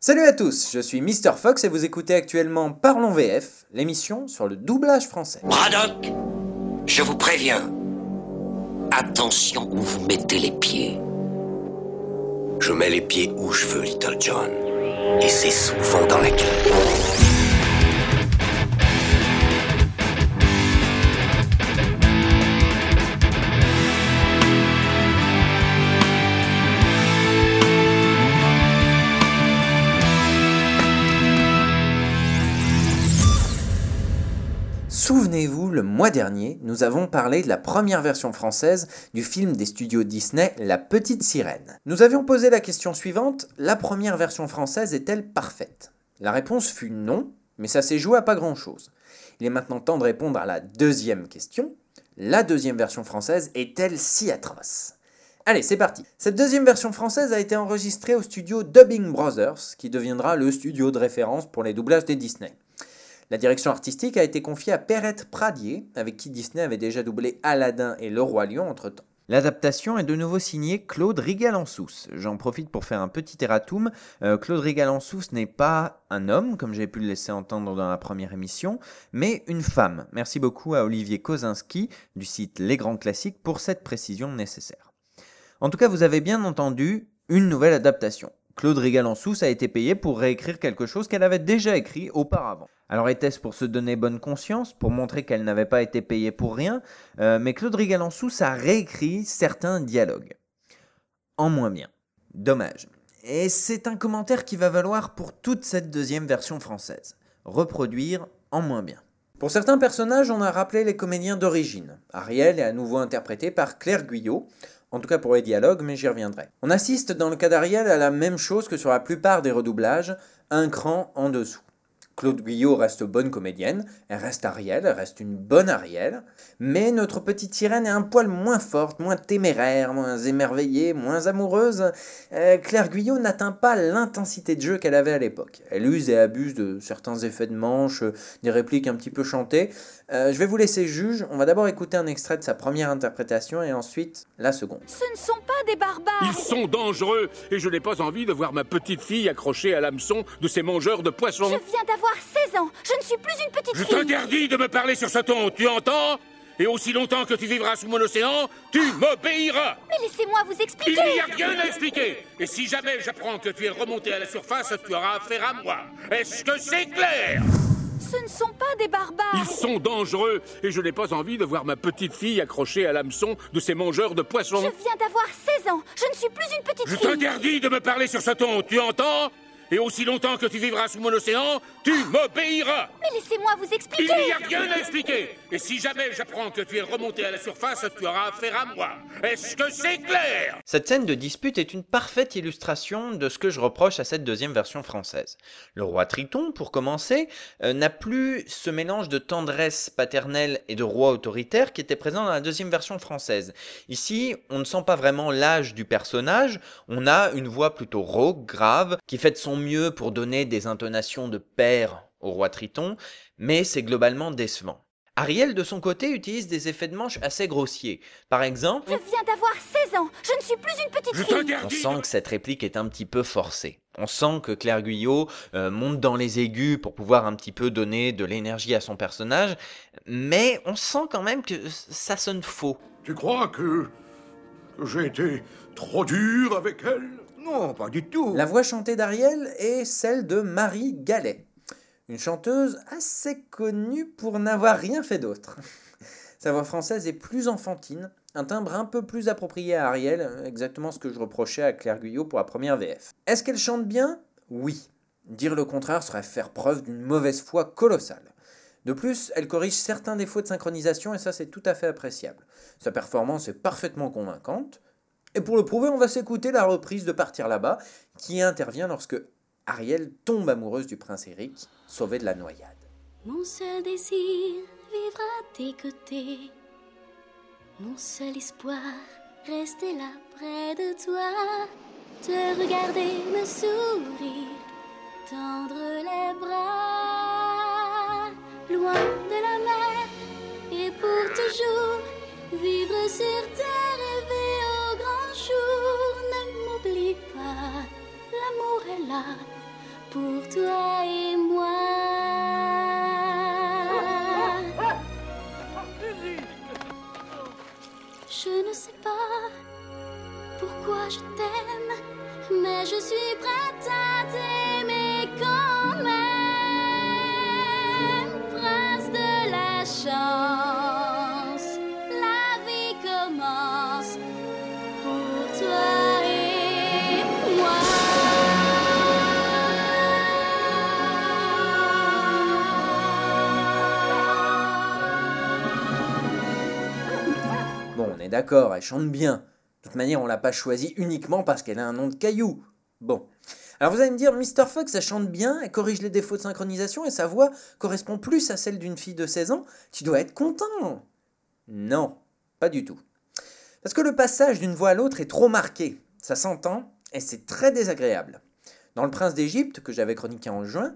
Salut à tous, je suis Mr. Fox et vous écoutez actuellement Parlons VF, l'émission sur le doublage français. Braddock, je vous préviens. Attention où vous mettez les pieds. Je mets les pieds où je veux, Little John. Et c'est souvent dans la gueule. Souvenez-vous, le mois dernier, nous avons parlé de la première version française du film des studios Disney La Petite Sirène. Nous avions posé la question suivante, la première version française est-elle parfaite? La réponse fut non, mais ça s'est joué à pas grand-chose. Il est maintenant temps de répondre à la deuxième question, la deuxième version française est-elle si atroce? Allez, c'est parti. Cette deuxième version française a été enregistrée au studio Dubbing Brothers, qui deviendra le studio de référence pour les doublages des Disney. La direction artistique a été confiée à Perrette Pradier, avec qui Disney avait déjà doublé Aladdin et Le Roi Lion entre-temps. L'adaptation est de nouveau signée Claude Rigalansous. J'en profite pour faire un petit erratum. Euh, Claude Rigalansous n'est pas un homme, comme j'ai pu le laisser entendre dans la première émission, mais une femme. Merci beaucoup à Olivier Kozinski du site Les Grands Classiques pour cette précision nécessaire. En tout cas, vous avez bien entendu une nouvelle adaptation. Claude Rigalansous a été payé pour réécrire quelque chose qu'elle avait déjà écrit auparavant. Alors était-ce pour se donner bonne conscience, pour montrer qu'elle n'avait pas été payée pour rien? Euh, Mais Claude Rigalansous a réécrit certains dialogues. En moins bien. Dommage. Et c'est un commentaire qui va valoir pour toute cette deuxième version française. Reproduire en moins bien. Pour certains personnages, on a rappelé les comédiens d'origine. Ariel est à nouveau interprété par Claire Guyot, en tout cas pour les dialogues, mais j'y reviendrai. On assiste dans le cas d'Ariel à la même chose que sur la plupart des redoublages, un cran en dessous. Claude Guyot reste bonne comédienne, elle reste Ariel, elle reste une bonne Ariel, mais notre petite sirène est un poil moins forte, moins téméraire, moins émerveillée, moins amoureuse. Euh, Claire Guyot n'atteint pas l'intensité de jeu qu'elle avait à l'époque. Elle use et abuse de certains effets de manche, des répliques un petit peu chantées. Euh, je vais vous laisser juge, on va d'abord écouter un extrait de sa première interprétation et ensuite la seconde. Ce ne sont pas des barbares Ils sont dangereux et je n'ai pas envie de voir ma petite fille accrochée à l'hameçon de ces mangeurs de poissons. Je viens d'avoir 16 ans. Je ne suis plus une petite Je fille. t'interdis de me parler sur ce ton, tu entends? Et aussi longtemps que tu vivras sous mon océan, tu m'obéiras. Mais laissez-moi vous Il expliquer n'y a rien à expliquer. Et si jamais j'apprends que tu es remonté à la surface, tu auras affaire à moi. Est-ce que c'est clair? Ce ne sont pas des barbares. Ils sont dangereux. Et je n'ai pas envie de voir ma petite fille accrochée à l'hameçon de ces mangeurs de poissons. Je viens d'avoir 16 ans. Je ne suis plus une petite Je fille. t'interdis de me parler sur ce ton, tu entends? Et aussi longtemps que tu vivras sous mon océan, tu m'obéiras. Mais laissez-moi vous Il expliquer n'y a rien à expliquer. Et si jamais j'apprends que tu es remonté à la surface, tu auras affaire à moi. Est-ce que c'est clair? Cette scène de dispute est une parfaite illustration de ce que je reproche à cette deuxième version française. Le roi Triton, pour commencer, euh, n'a plus ce mélange de tendresse paternelle et de roi autoritaire qui était présent dans la deuxième version française. Ici, on ne sent pas vraiment l'âge du personnage, on a une voix plutôt rauque, grave, qui fait de son mieux pour donner des intonations de père au roi Triton, mais c'est globalement décevant. Ariel, de son côté, utilise des effets de manche assez grossiers. Par exemple, Je viens d'avoir 16 ans Je ne suis plus une petite Je fille on sent que cette réplique est un petit peu forcée. On sent que Claire Guyot euh, monte dans les aigus pour pouvoir un petit peu donner de l'énergie à son personnage, mais on sent quand même que ça sonne faux. Tu crois que j'ai été trop dur avec elle? Non, pas du tout. La voix chantée d'Ariel est celle de Marie Gallet, une chanteuse assez connue pour n'avoir rien fait d'autre. Sa voix française est plus enfantine, un timbre un peu plus approprié à Ariel, exactement ce que je reprochais à Claire Guyot pour la première VF. Est-ce qu'elle chante bien? Oui. Dire le contraire serait faire preuve d'une mauvaise foi colossale. De plus, elle corrige certains défauts de synchronisation et ça c'est tout à fait appréciable. Sa performance est parfaitement convaincante. Et pour le prouver, on va s'écouter la reprise de Partir là-bas, qui intervient lorsque Ariel tombe amoureuse du prince Eric, sauvé de la noyade. Mon seul désir, vivre à tes côtés. Mon seul espoir, rester là près de toi. Te regarder, me sourire, tendre les bras. Loin de la mer, et pour toujours, vivre sur terre, pour toi et moi. Je ne sais pas pourquoi je t'aime, mais je suis prête à t'aimer d'accord, elle chante bien. De toute manière, on l'a pas choisie uniquement parce qu'elle a un nom de caillou. Bon. Alors vous allez me dire, Mr. Fox, elle chante bien, elle corrige les défauts de synchronisation et sa voix correspond plus à celle d'une fille de 16 ans. Tu dois être content. Non, pas du tout. Parce que le passage d'une voix à l'autre est trop marqué. Ça s'entend et c'est très désagréable. Dans Le Prince d'Égypte, que j'avais chroniqué en juin,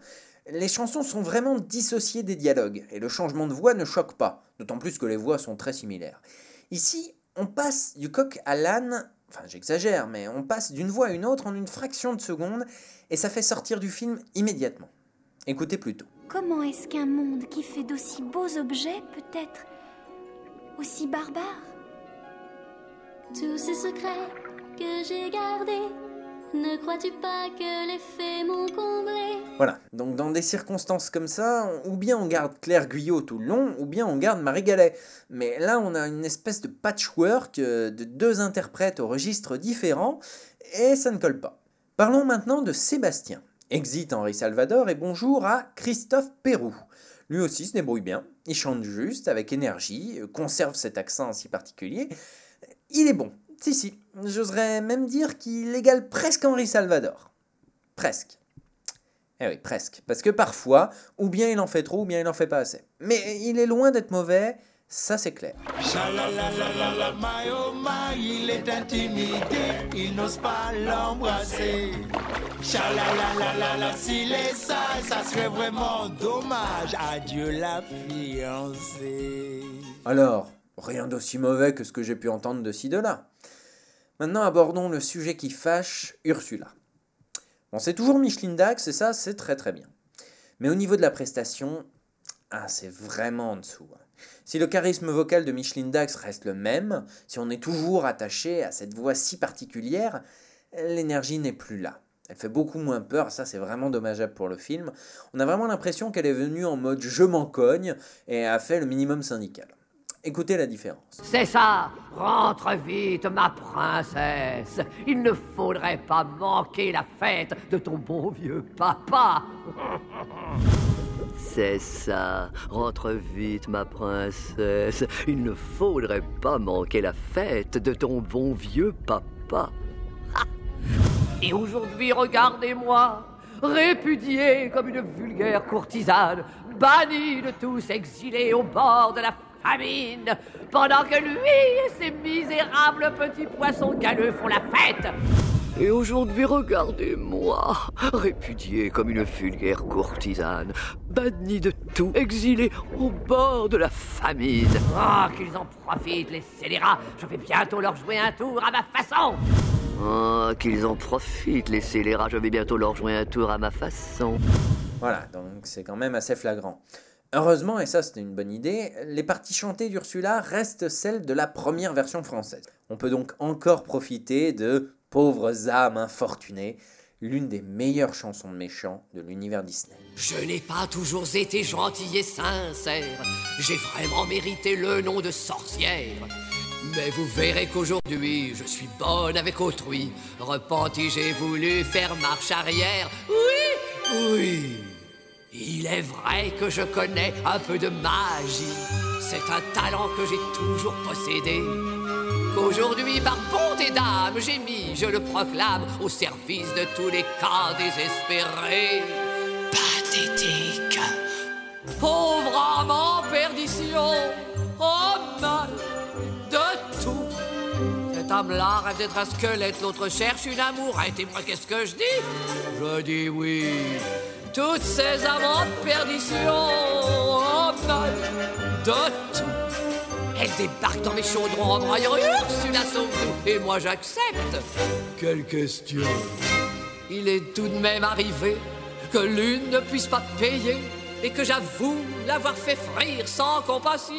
les chansons sont vraiment dissociées des dialogues et le changement de voix ne choque pas, d'autant plus que les voix sont très similaires. Ici, on passe du coq à l'âne, enfin j'exagère, mais on passe d'une voix à une autre en une fraction de seconde et ça fait sortir du film immédiatement. Écoutez plutôt. Comment est-ce qu'un monde qui fait d'aussi beaux objets peut être aussi barbare? Tous ces secrets que j'ai gardés, ne crois-tu pas que les faits m'ont comblé? Voilà, donc dans des circonstances comme ça, ou bien on garde Claire Guyot tout le long, ou bien on garde Marie Gallet. Mais là, on a une espèce de patchwork euh, de deux interprètes au registre différents, et ça ne colle pas. Parlons maintenant de Sébastien. Exit Henri Salvador et bonjour à Christophe Perrou. Lui aussi se débrouille bien, il chante juste, avec énergie, conserve cet accent si particulier. Il est bon, si si, j'oserais même dire qu'il égale presque Henri Salvador. Presque. Eh oui, presque. Parce que parfois, ou bien il en fait trop, ou bien il en fait pas assez. Mais il est loin d'être mauvais, ça c'est clair. Il est intimidé, il n'ose pas l'embrasser. S'il est sale, ça serait vraiment dommage. Adieu la fiancée. Alors, rien d'aussi mauvais que ce que j'ai pu entendre de ci de là. Maintenant, abordons le sujet qui fâche, Ursula. Bon, c'est toujours Micheline Dax, et ça, c'est très très bien. Mais au niveau de la prestation, ah, c'est vraiment en dessous. hein. Si le charisme vocal de Micheline Dax reste le même, si on est toujours attaché à cette voix si particulière, l'énergie n'est plus là. Elle fait beaucoup moins peur, ça c'est vraiment dommageable pour le film. On a vraiment l'impression qu'elle est venue en mode je m'en cogne et a fait le minimum syndical. Écoutez la différence. C'est ça Rentre vite, ma princesse Il ne faudrait pas manquer la fête de ton bon vieux papa C'est ça. Rentre vite, ma princesse. Il ne faudrait pas manquer la fête de ton bon vieux papa. Et aujourd'hui, regardez-moi Répudié comme une vulgaire courtisane, banni de tous, exilé au bord de la famine, pendant que lui et ses misérables petits poissons galeux font la fête Et aujourd'hui, regardez-moi, répudié comme une vulgaire courtisane, banni de tout, exilé au bord de la famine. Ah, qu'ils en profitent, les scélérats Je vais bientôt leur jouer un tour à ma façon Ah, qu'ils en profitent, les scélérats, je vais bientôt leur jouer un tour à ma façon. Voilà, donc c'est quand même assez flagrant. Heureusement, et ça c'était une bonne idée, les parties chantées d'Ursula restent celles de la première version française. On peut donc encore profiter de Pauvres âmes infortunées, l'une des meilleures chansons de méchants de l'univers Disney. Je n'ai pas toujours été gentil et sincère. J'ai vraiment mérité le nom de sorcière. Mais vous verrez qu'aujourd'hui, je suis bonne avec autrui. Repenti, j'ai voulu faire marche arrière. Oui, oui. Il est vrai que je connais un peu de magie. C'est un talent que j'ai toujours possédé. Qu'aujourd'hui, par bonté d'âme, j'ai mis, je le proclame, au service de tous les cas désespérés. Pathétique. Pauvre âme en perdition, oh mal de tout. Cette âme-là rêve d'être un squelette, l'autre cherche une amourette. Et moi, qu'est-ce que je dis? Je dis oui. Toutes ces âmes en perdition, oh de tout. Elle dans mes chaudrons en broyant Ursula sauve-nous Et moi j'accepte Quelle question Il est tout de même arrivé que l'une ne puisse pas payer et que j'avoue l'avoir fait frire sans compassion.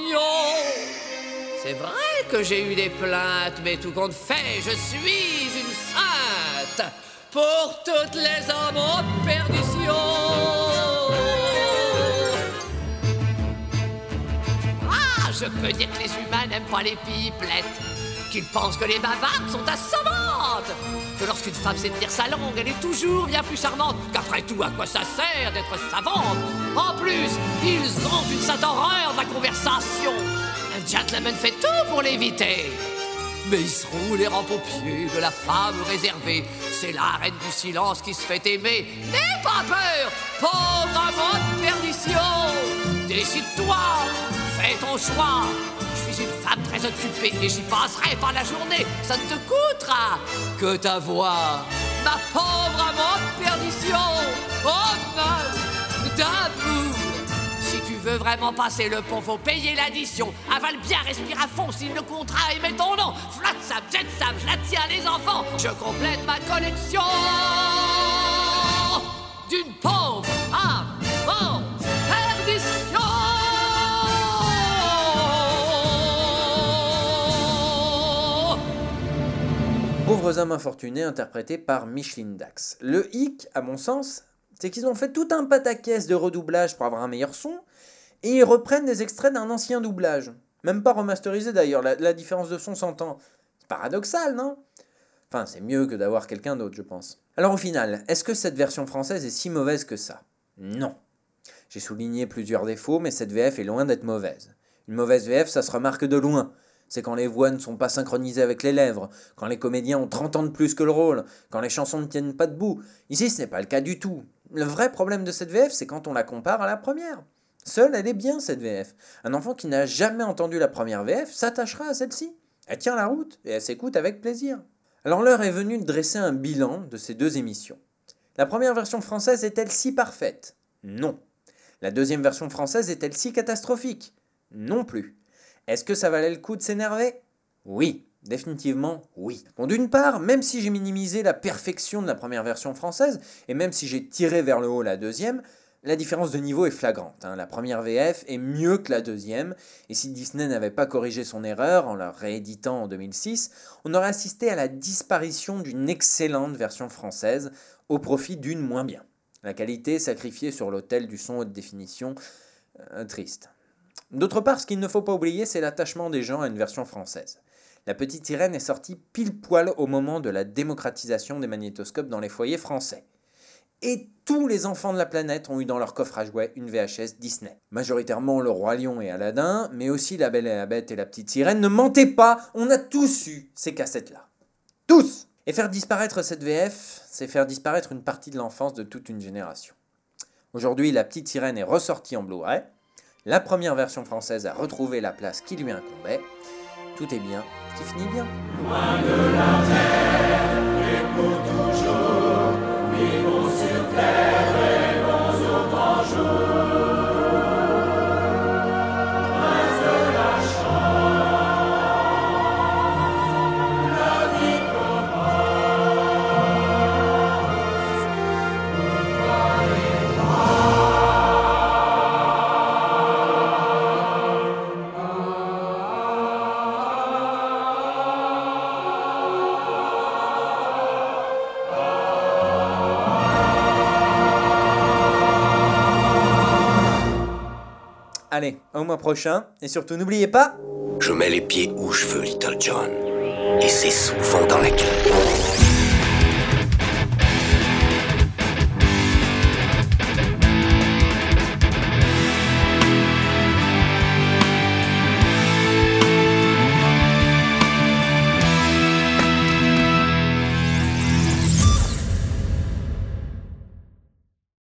C'est vrai que j'ai eu des plaintes, mais tout compte fait, je suis une sainte pour toutes les en perdition. Ah, je peux dire que les humains n'aiment pas les pipelettes, qu'ils pensent que les bavardes sont assommantes, que lorsqu'une femme sait tenir sa langue, elle est toujours bien plus charmante, qu'après tout, à quoi ça sert d'être savante? En plus, ils ont une sainte horreur de la conversation. Un gentleman fait tout pour l'éviter. Mais ils seront les pieds de la femme réservée. C'est la reine du silence qui se fait aimer. N'aie pas peur, pauvre amant de perdition. Décide-toi, fais ton choix. Je suis une femme très occupée et j'y passerai par la journée. Ça ne te coûtera que ta voix. Ma pauvre amant de perdition. Vraiment passer le pont, faut payer l'addition. Avale bien, respire à fond, si le contrat émet ton nom. Flat Sam, Jet je la tiens les enfants. Je complète ma collection d'une pauvre âme en perdition. Pauvres âmes infortunées interprétés par Micheline Dax. Le hic, à mon sens, c'est qu'ils ont fait tout un pataquès de redoublage pour avoir un meilleur son, et ils reprennent des extraits d'un ancien doublage. Même pas remasterisé d'ailleurs, la, différence de son s'entend. C'est paradoxal, non? Enfin, c'est mieux que d'avoir quelqu'un d'autre, je pense. Alors au final, est-ce que cette version française est si mauvaise que ça? Non. J'ai souligné plusieurs défauts, mais cette VF est loin d'être mauvaise. Une mauvaise VF, ça se remarque de loin. C'est quand les voix ne sont pas synchronisées avec les lèvres, quand les comédiens ont 30 ans de plus que le rôle, quand les chansons ne tiennent pas debout. Ici, ce n'est pas le cas du tout. Le vrai problème de cette VF, c'est quand on la compare à la première. Seule, elle est bien cette VF. Un enfant qui n'a jamais entendu la première VF s'attachera à celle-ci. Elle tient la route et elle s'écoute avec plaisir. Alors l'heure est venue de dresser un bilan de ces deux émissions. La première version française est-elle si parfaite? Non. La deuxième version française est-elle si catastrophique? Non plus. Est-ce que ça valait le coup de s'énerver? Oui, définitivement oui. Bon, d'une part, même si j'ai minimisé la perfection de la première version française, et même si j'ai tiré vers le haut la deuxième, la différence de niveau est flagrante. Hein. La première VF est mieux que la deuxième, et si Disney n'avait pas corrigé son erreur en la rééditant en 2006, on aurait assisté à la disparition d'une excellente version française au profit d'une moins bien. La qualité sacrifiée sur l'autel du son haute définition, euh, triste. D'autre part, ce qu'il ne faut pas oublier, c'est l'attachement des gens à une version française. La petite sirène est sortie pile poil au moment de la démocratisation des magnétoscopes dans les foyers français et tous les enfants de la planète ont eu dans leur coffre à jouets une VHS Disney. Majoritairement le Roi Lion et Aladdin, mais aussi La Belle et la Bête et la Petite Sirène. Ne mentez pas, on a tous eu ces cassettes-là. Tous Et faire disparaître cette VF, c'est faire disparaître une partie de l'enfance de toute une génération. Aujourd'hui, La Petite Sirène est ressortie en Blu-ray. La première version française a retrouvé la place qui lui incombait. Tout est bien qui finit bien. Loin de Allez, au mois prochain. Et surtout, n'oubliez pas... Je mets les pieds où je veux, Little John. Et c'est souvent dans la gueule.